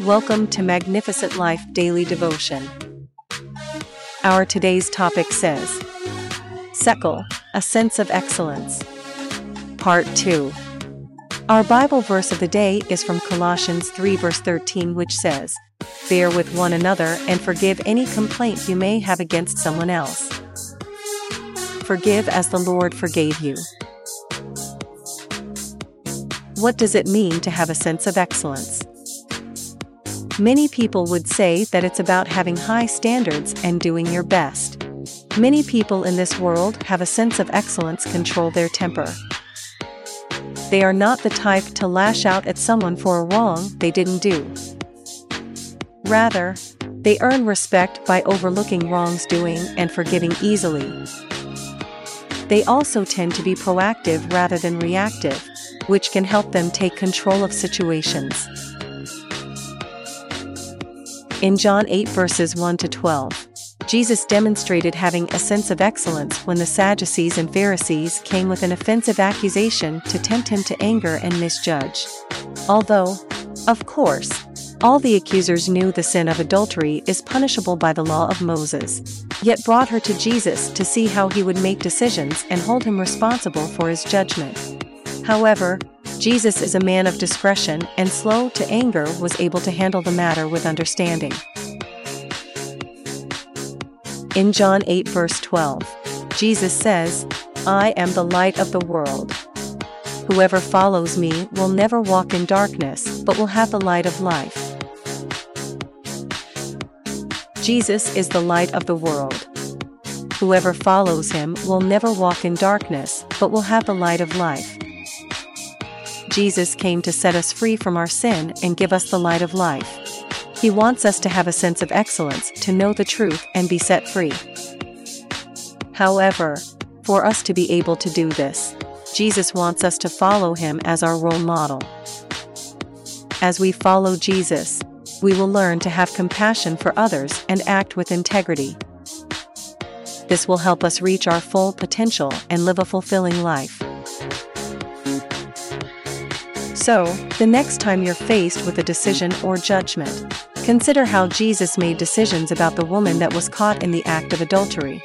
Welcome to Magnificent Life Daily Devotion. Our today's topic says Sekel, a sense of excellence. Part 2. Our Bible verse of the day is from Colossians 3 verse 13 which says, Bear with one another and forgive any complaint you may have against someone else. Forgive as the Lord forgave you. What does it mean to have a sense of excellence? Many people would say that it's about having high standards and doing your best. Many people in this world have a sense of excellence control their temper. They are not the type to lash out at someone for a wrong they didn't do. Rather, they earn respect by overlooking wrongs doing and forgiving easily. They also tend to be proactive rather than reactive, which can help them take control of situations. In John 8 verses 1 to 12, Jesus demonstrated having a sense of excellence when the Sadducees and Pharisees came with an offensive accusation to tempt him to anger and misjudge. Although, of course, all the accusers knew the sin of adultery is punishable by the law of Moses, yet brought her to Jesus to see how he would make decisions and hold him responsible for his judgment. However, Jesus is a man of discretion and slow to anger was able to handle the matter with understanding. In John 8 verse 12, Jesus says, I am the light of the world. Whoever follows me will never walk in darkness, but will have the light of life. Jesus is the light of the world. Whoever follows him will never walk in darkness, but will have the light of life. Jesus came to set us free from our sin and give us the light of life. He wants us to have a sense of excellence, to know the truth, and be set free. However, for us to be able to do this, Jesus wants us to follow him as our role model. As we follow Jesus, we will learn to have compassion for others and act with integrity. This will help us reach our full potential and live a fulfilling life. So, the next time you're faced with a decision or judgment, consider how Jesus made decisions about the woman that was caught in the act of adultery.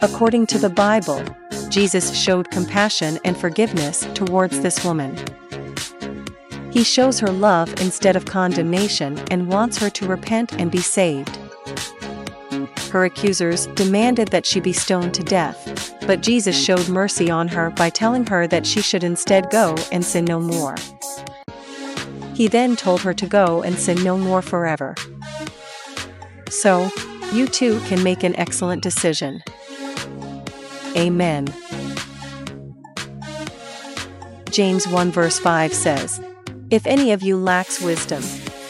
According to the Bible, Jesus showed compassion and forgiveness towards this woman. He shows her love instead of condemnation and wants her to repent and be saved. Her accusers demanded that she be stoned to death, but Jesus showed mercy on her by telling her that she should instead go and sin no more. He then told her to go and sin no more forever. So, you too can make an excellent decision. Amen. James 1 verse 5 says, If any of you lacks wisdom,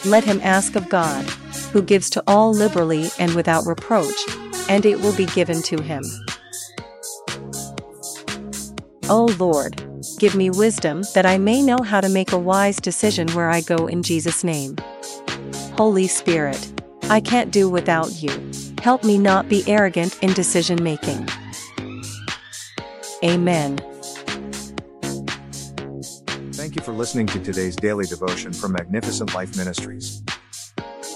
let him ask of God, who gives to all liberally and without reproach, and it will be given to him. O Lord, give me wisdom that I may know how to make a wise decision where I go in Jesus' name. Holy Spirit, I can't do without you. Help me not be arrogant in decision making. Amen. Thank you for listening to today's daily devotion from Magnificent Life Ministries.